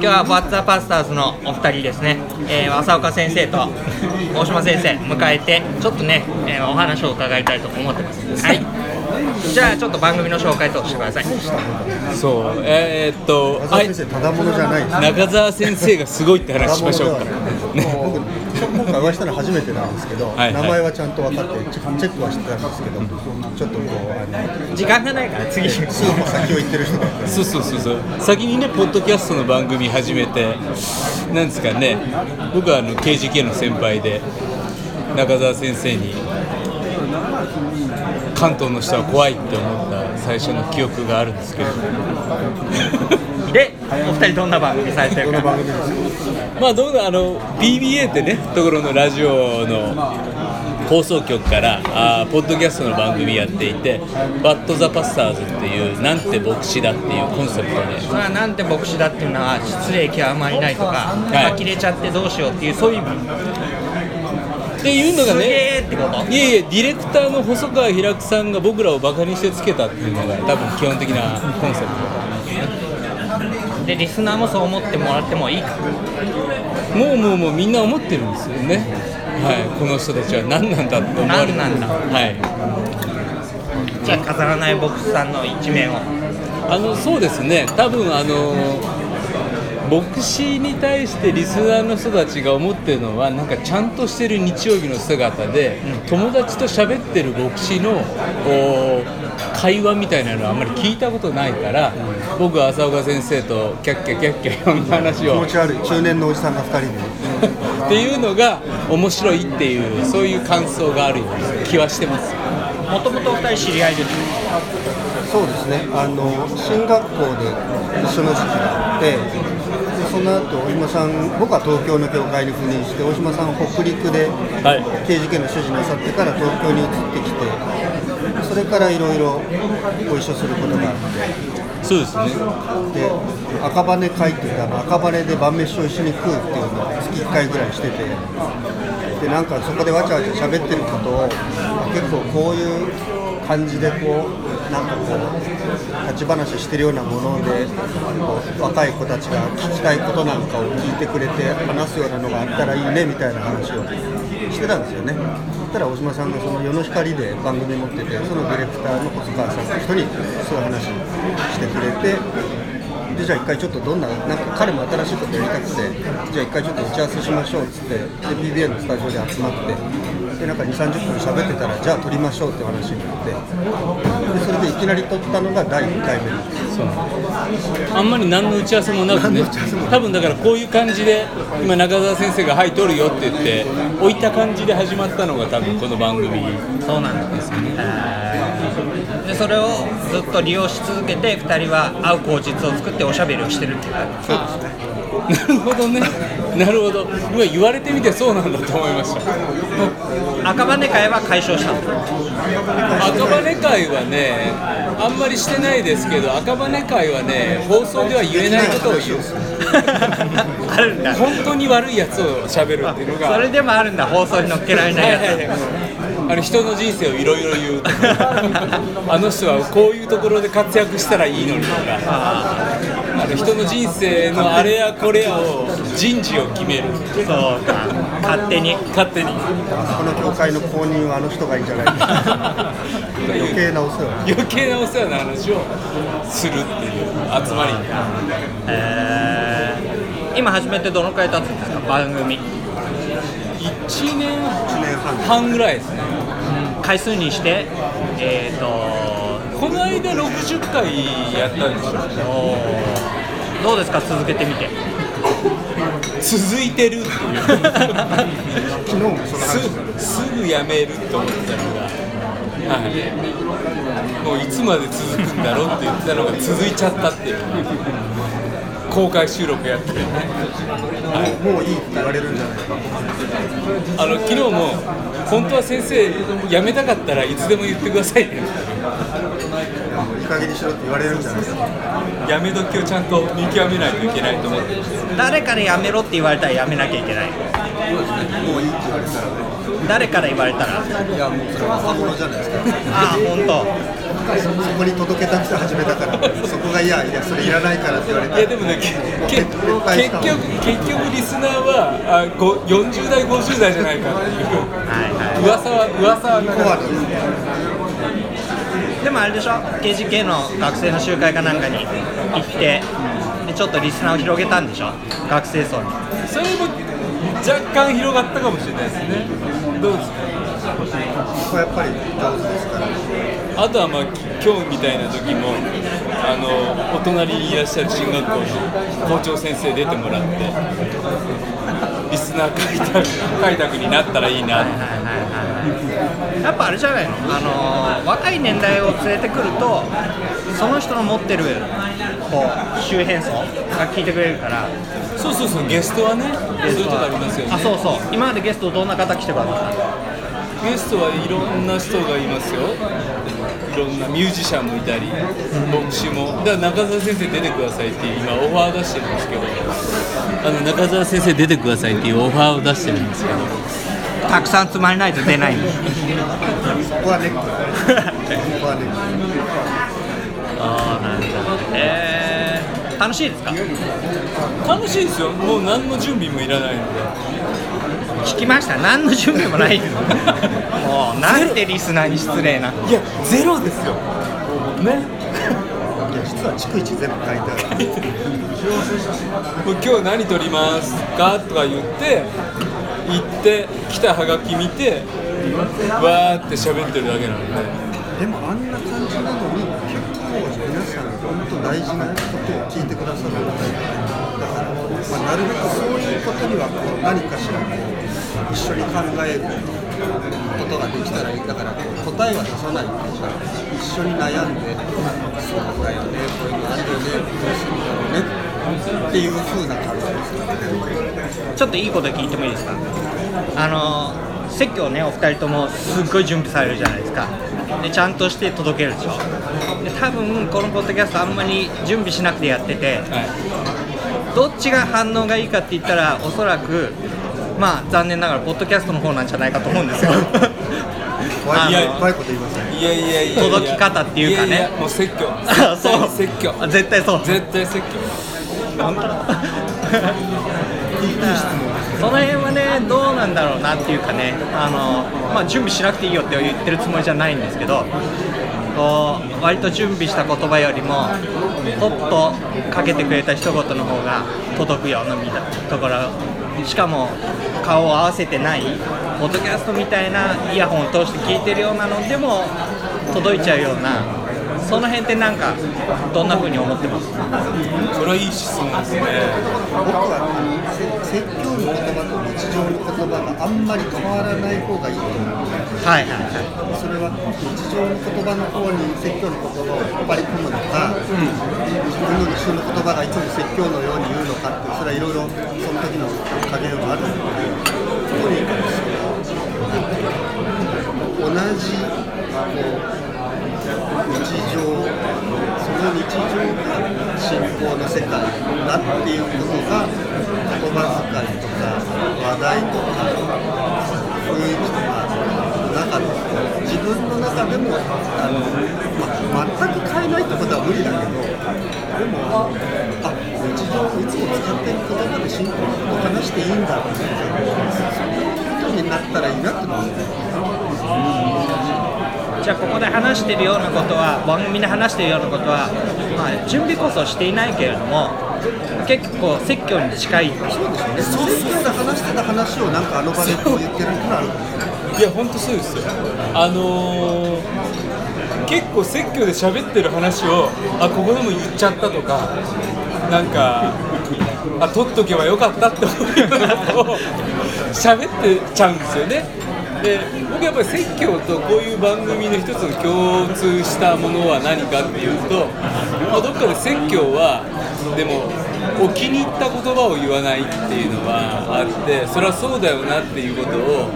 今日はバッツァパスターズのお二人ですね、えー、浅岡先生と大島先生迎えてちょっとね、えー、お話を伺いたいと思ってます。はい。じゃあちょっと番組の紹介としてください。そう。えー、っと中澤先生ただものじゃない中澤先生がすごいって話しましょうか、僕 今回お会いしたの初めてなんですけど、はいはい、名前はちゃんと分かってチェックはしてたんですけど、ちょっとこう時間がないから次。数歩先を行ってる人だったそうそうそうそう。先にねポッドキャストの番組始めてなんですかね。僕はあの KGK の先輩で中澤先生に関東の人は怖いって思った最初の記憶があるんですけどでお二人どんな番組されてるか。まあどうなあの PBA ってねところのラジオの放送局からあポッドキャストの番組やっていて「バッド・ザ・パスターズ」っていう「なんて牧師だ」っていうコンセプトで。それはなんて牧師だっていうのは失礼極まりないとか、はい、呆れちゃってどうしようっていうそういうっていうのがねいやいやディレクターの細川平久さんが僕らをバカにしてつけたっていうのが多分基本的なコンセプトでリスナーもそう思ってもらってもいいか。もうもうもうみんな思ってるんですよね。はい。この人たちは何なんだって思われて何なんだ。はい。じゃあ飾らないボックスさんの一面を。あのそうですね。多分あの牧師に対してリスナーの人たちが思ってるのはなんかちゃんとしてる日曜日の姿で、友達と喋ってる牧師の会話みたいなのはあんまり聞いたことないから、僕は浅岡先生とキャッキャキャッキャ読んだ話を。気持ち悪い。中年のおじさんが2人で。っていうのが面白いっていうそういう感想があるような気はしてます。もともとお二人知り合いですそうですね。あの進学校で一緒の時期があってその後大島さん僕は東京の教会に赴任して大島さんは北陸で刑事件の主事なさってから東京に移ってきてそれからいろいろご一緒することがあってそうですね。で赤羽会っていうあの赤羽で晩飯を一緒に食うっていうのを月1回ぐらいしててでなんかそこでわちゃわちゃ喋ってることを結構こういう感じでこうなんかこう立ち話してるようなもので若い子たちが聞きたいことなんかを聞いてくれて話すようなのがあったらいいねみたいな話をしてたんですよね。そしたら大島さんがその世の光で番組持っててそのディレクターの細川さんと人にそういう話してくれてでじゃあ一回ちょっとどんななんか彼も新しいことやりたくてじゃあ一回ちょっと打ち合わせしましょうっつってで PBA のスタジオで集まってでなんか2 3 0分喋ってたらじゃあ撮りましょうって話になってでそれでいきなり撮ったのが第1回目。そう。あんまり何の打ち合わせもなくね。多分だからこういう感じで今中澤先生が「はい撮るよ」って言って置いた感じで始まったのが多分この番組。そうなんですね。でそれをずっと利用し続けて2人は会う口実を作っておしゃべりをしてるっていう。感じそうですねなるほどね。なるほど。今言われてみてそうなんだと思いました。赤羽会は解消した。の赤羽会はねあんまりしてないですけど赤羽会はね放送では言えないことを言う。あるんだ。本当に悪いやつをしゃべるっていうのが。それでもあるんだ。放送に載っけられないやつ、はいはいはいあの人の人生をいろいろ言うあの人はこういうところで活躍したらいいのにとか。あの人の人生のあれやこれやを人事を決める。そうか。勝手に。勝手に。この教会の公認はあの人がいいんじゃない？か 余計なお世話。余計なお世話の話をするっていう集まり。えー、今始めてどのくらい経つんですか？番組1年半ぐらいですね、うん、回数にしてえっ、ー、とこの間60回やったんですよ。どうですか？続けてみて。続いてるっていう。昨日もその話。すぐやめると思ってたのが、はい、もういつまで続くんだろうって言ってたのが続いちゃったっていう公開収録やって。る、はい、もういいって言われるんじゃないか。あの昨日も本当は先生辞めたかったらいつでも言ってくださいね。いい加減にしろって言われるんじゃないですか。辞め時をちゃんと見極めないといけないと思って誰から辞めろって言われたら辞めなきゃいけない。そうですねもういいって言われたらね。誰から言われたら。いやもうそれは若者じゃないですか。ああ本当そこに届けたくて始めたから。そこがいやいやそれいらないからって言われた。いやでもね結局結局リスナーはあご40代50代じゃないかっていう。はいは噂は噂は。流れてコアるいでもあれでしょ？KGK の学生の集会かなんかに行ってでちょっとリスナーを広げたんでしょ？学生層に。それも若干広がったかもしれないですね。どうですか？ここはやっぱり上手ですからあとはまあ今日みたいな時もあのお隣にいらっしゃる進学校の校長先生出てもらってリスナー開拓開拓になったらいいな。ってやっぱあれじゃないの、あの若い年代を連れてくるとその人の持ってるこう周辺層が聞いてくれるから。そうそうそうゲストはねそういうとこありますよね。あそうそう。今までゲストどんな方来てくださったゲストはいろんな人がいますよ。いろんなミュージシャンもいたり牧師も。だから中澤先生出てくださいって今オファー出してるんですけど。あの中澤先生出てくださいっていうオファーを出してるんですけど。たくさん積まれないと出ない。ああなんだえー、楽しいですか？楽しいですよ。もう何の準備もいらないので聞きました？何の準備もないです もうなんてリスナーに失礼な。いやゼロですよ。ね。いや実は逐一全部書いてある。今日何撮りますか？とか言って行って来たハガキ見てわーって喋ってるだけなので。でもあんな感じなのに結構皆さん本当大事なことを聞いてくださるのでだから、まあ、なるべくそういうことにはこう何かしらこう一緒に考えることができたらいいだからこう答えは出さないっていうか一緒に悩んでそうだよねこういうのあるよねどうするんだろうねっていう風な感じですよね。ちょっといいこと聞いてもいいですか？あの説教ねお二人ともすっごい準備されるじゃないですか。でちゃんとして届けるでしょ。で多分このポッドキャストあんまり準備しなくてやっててはどっちが反応がいいかって言ったらおそらくまあ残念ながらポッドキャストの方なんじゃないかと思うんですよ。怖い怖いこと言いませんいいやいやいや。届き方っていうかね。ややもう説教。あそう。説教。あ絶対そう。絶対説教。本当その辺はねどうなんだろうなっていうかね。あの、まあ、準備しなくていいよって言ってるつもりじゃないんですけどこう割と準備した言葉よりもポッとかけてくれた一言の方が届くようなみたいなところしかも顔を合わせてないポッドキャストみたいなイヤホンを通して聞いてるようなのでも届いちゃうようなその辺ってなんかどんな風に思ってます？それはいい質問ですね。僕はせ説教の言葉と日常の言葉があんまり変わらない方がいいと思うはいはいはい。それは日常の言葉の方に説教の言葉を引っ張り込むのか、自分の日常の言葉がいつも説教のように言うのかってそれはいろいろその時の加減はあるのでとにかく同じこう日常その日常が信仰の世界だっていうことが言葉遣いとか話題とか雰囲気とか分の中でもあの、ま全く変えないってことは無理だけどでもあ日常いつも使ってる言葉で信仰のことを話していいんだってそういうことになったらいいなって思うんですよじゃあここで話してるようなことは番組で話してるようなことは、まあ、準備こそしていないけれども結構説教に近い。そうですよね。説教で話してた話をなんかあの場でこう言ってるってのはある。かもしれない。や本当そうですよあのー結構説教で喋ってる話をあここでも言っちゃったとかなんかあ取っとけばよかったって思うようなことを喋ってちゃうんですよねで僕やっぱり説教とこういう番組の一つの共通したものは何かっていうと、まあどっかで説教はでもお気に入った言葉を言わないっていうのはあってそれはそうだよなっていうことを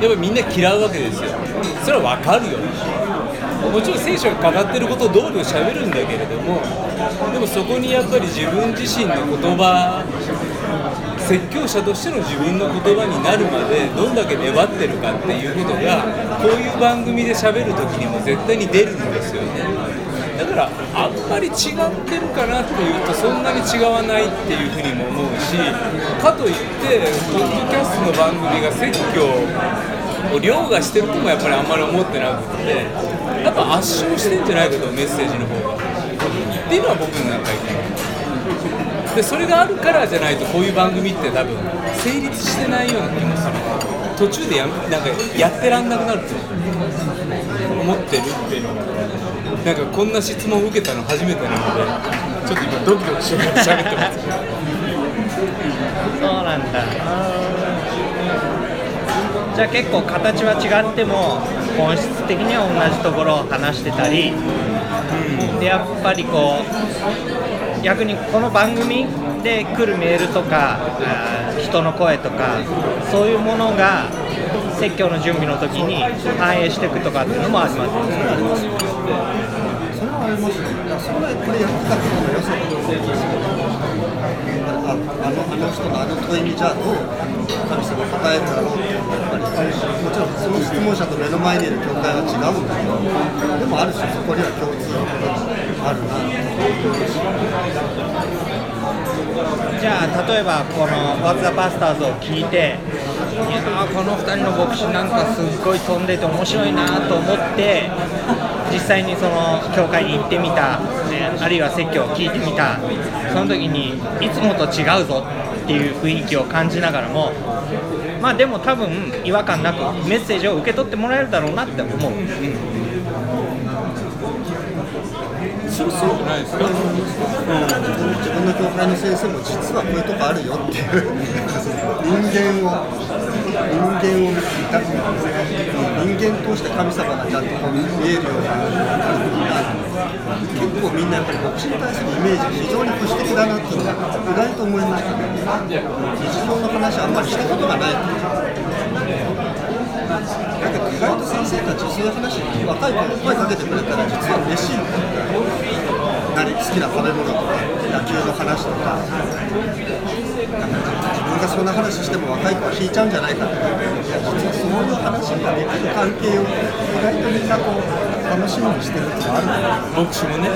やっぱりみんな嫌うわけですよ。それは分かるよ。もちろん聖書が語ってること通りを喋るんだけれどもでもそこにやっぱり自分自身の言葉説教者としての自分の言葉になるまでどんだけ粘ってるかっていうことがこういう番組で喋る時にも絶対に出るんですよ。ねだからあんまり違ってるかなっていうとそんなに違わないっていうふうにも思うしかといってポッドキャストの番組が説教を凌駕してるともやっぱりあんまり思ってなくてやっぱ圧勝してんじゃないかとメッセージの方が。っていうのは僕の中ででそれがあるからじゃないとこういう番組って多分成立してないような気もする。途中でやなんかやってらんなくなると思ってるっていうのがなんかこんな質問を受けたの初めてなのでちょっと今ドキドキしながら喋ってます。そうなんだ。じゃあ結構形は違っても本質的には同じところを話してたり、でやっぱりこう逆にこの番組で来るメールとか人の声とかそういうものが説教の準備の時に反映していくとかっていうのもありますよねそれはありますね。それこれやったことの良さだと思う。ああのあの人のあの問いにじゃあどう神様が答えるだろうっていうのやっぱりもちろんその質問者と目の前にいる教会は違うんだけどでもある種そこには共通のことがあるなじゃあ例えばこの「What's the Pastors」を聞いていやーこの2人の牧師なんかすっごい飛んでて面白いなと思って実際にその教会に行ってみた、あるいは説教を聞いてみた。その時にいつもと違うぞっていう雰囲気を感じながらもまあでも多分違和感なくメッセージを受け取ってもらえるだろうなって思う。そうそうじゃないですか自分の教会の先生も実はこういうとこあるよっていう。人間を。人人間を見た人間通して神様がちゃんと見えるような結構みんなやっぱり牧師に対するイメージが非常に保守的だなっていうのが意外と思いましたね日常の話あんまりしたことがないだけど意外と先生たちそういう話若い子が声かけてくれたら実は嬉しい何好きな食べ物とか野球の話とかなんか自分がそんな話しても若い子は引いちゃうんじゃないかっていや実はそういう話ができる関係を意外とみんなこう楽しみにしてるってのがあるんだよね牧師もね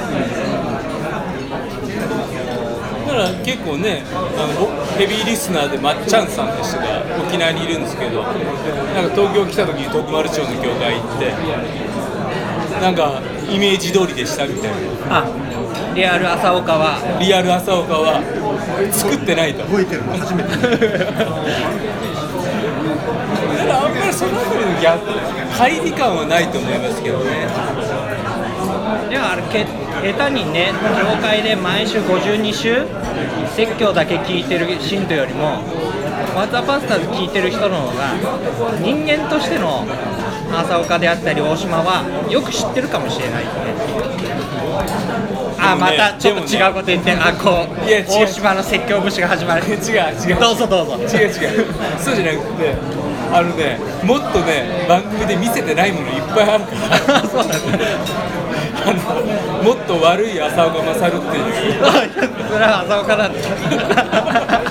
だから結構ねあのヘビーリスナーでまっちゃんさんって人が沖縄にいるんですけどなんか東京来た時に徳丸町の教会行ってなんかイメージ通りでしたみたいな。あリアル朝岡は。リアル朝岡は作ってないと。動いてるの初めて。ただあんまりそのあたりのギャップ乖離感はないと思いますけどね。でもあれけ下手にね教会で毎週52週説教だけ聞いてる信徒よりもワッツァパスターズ聞いてる人の方が人間としての朝岡であったり大島はよく知ってるかもしれないよね。あでもねまたちょっと違うこと言って、あこういや大島の説教節が始まる。違う。違うどうぞどうぞ。違う違う。そうじゃなくてあのねもっとね番組で見せてないものいっぱいあるから。そうなんだあのもっと悪い浅岡勝っていう。それは朝岡なんだあ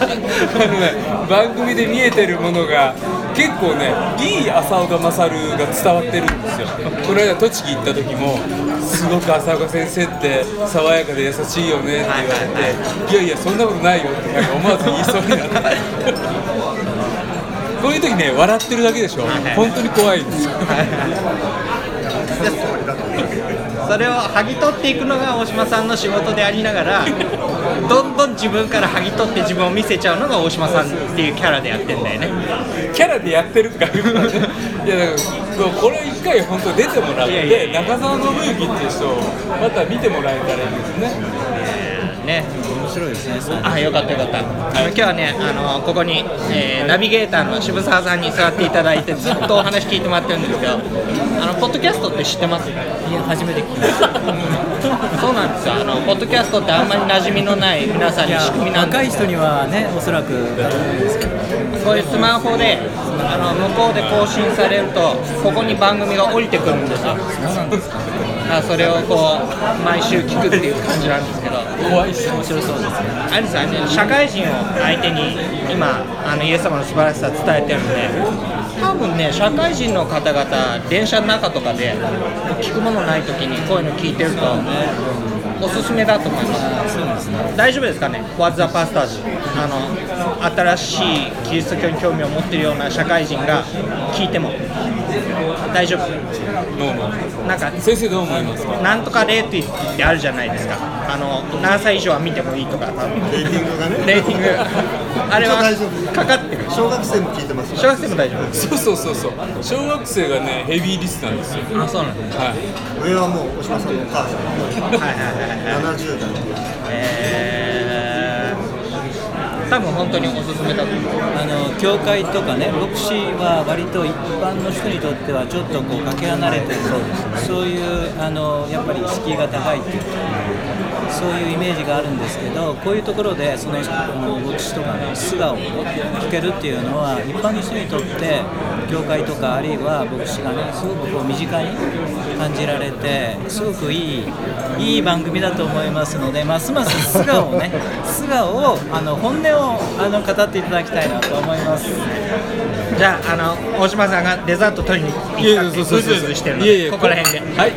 のね番組で見えてるものが結構ねいい浅岡勝が伝わってるんですよ。この間栃木行った時もすごく浅岡先生って爽やかで優しいよねって言われていやいやそんなことないよってなんか思わず言いそうになって。こういう時ね笑ってるだけでしょ。本当に怖いんですよ。それを剥ぎ取っていくのが大島さんの仕事でありながらどんどん自分から剥ぎ取って自分を見せちゃうのが大島さんっていうキャラでやってんだよね。キャラでやってるからいやだからこれ一回本当出てもらって中澤信之っていう人をまた見てもらえたらいいですねね。面白いですね。あよかったよかった。あの今日はねあのここに、えーナビゲーターの渋沢さんに座っていただいてずっとお話聞いてもらってるんですけどあのポッドキャストって知ってます？いや初めて聞きました。そうなんですよ。あのポッドキャストってあんまり馴染みのない皆さんに仕組みなんで若い人にはねおそらくそういうスマホであの向こうで更新されるとここに番組が降りてくるんですよ。あそれをこう毎週聞くっていう感じなんですけど。怖いっす面白そうですね。あれですあの社会人を相手に今あのイエス様の素晴らしさを伝えてるんで。多分ね社会人の方々電車の中とかで聞くものない時にこういうの聞いてるとおすすめだと思います。そうですね。大丈夫ですかね？What's the Pastors あの新しいキリスト教に興味を持っているような社会人が聞いても。大丈夫？どうもなんか先生どう思いますか？なんとかレーティングってあるじゃないですか。あの何歳以上は見てもいいとか。多分レーティングがね。レーティング。あれは大丈夫。かかってる。小学生も聞いてます小学生も大丈夫。そうそうそうそう。小学生がねヘビーリスなんですよ。あそうなんですはい。上はもう大島さんのお母さん。はいはいはいはい70代えー、多分本当におすすめだと思う。あの教会とかね牧師は割と一般の人にとってはちょっとこうかけ離れてるそういうあのやっぱり敷居が高いっていうか。そういうイメージがあるんですけどこういうところでそのあの牧師とかの素顔をね聞けるっていうのは一般の人にとって教会とかあるいは牧師がねすごくこう身近に感じられてすごくいいいい番組だと思いますのでますます素顔をね 素顔をあの本音をあの語っていただきたいなと思います。じゃああの大島さんがデザート取りに行ったってうずうずしてるのでここら辺で。はい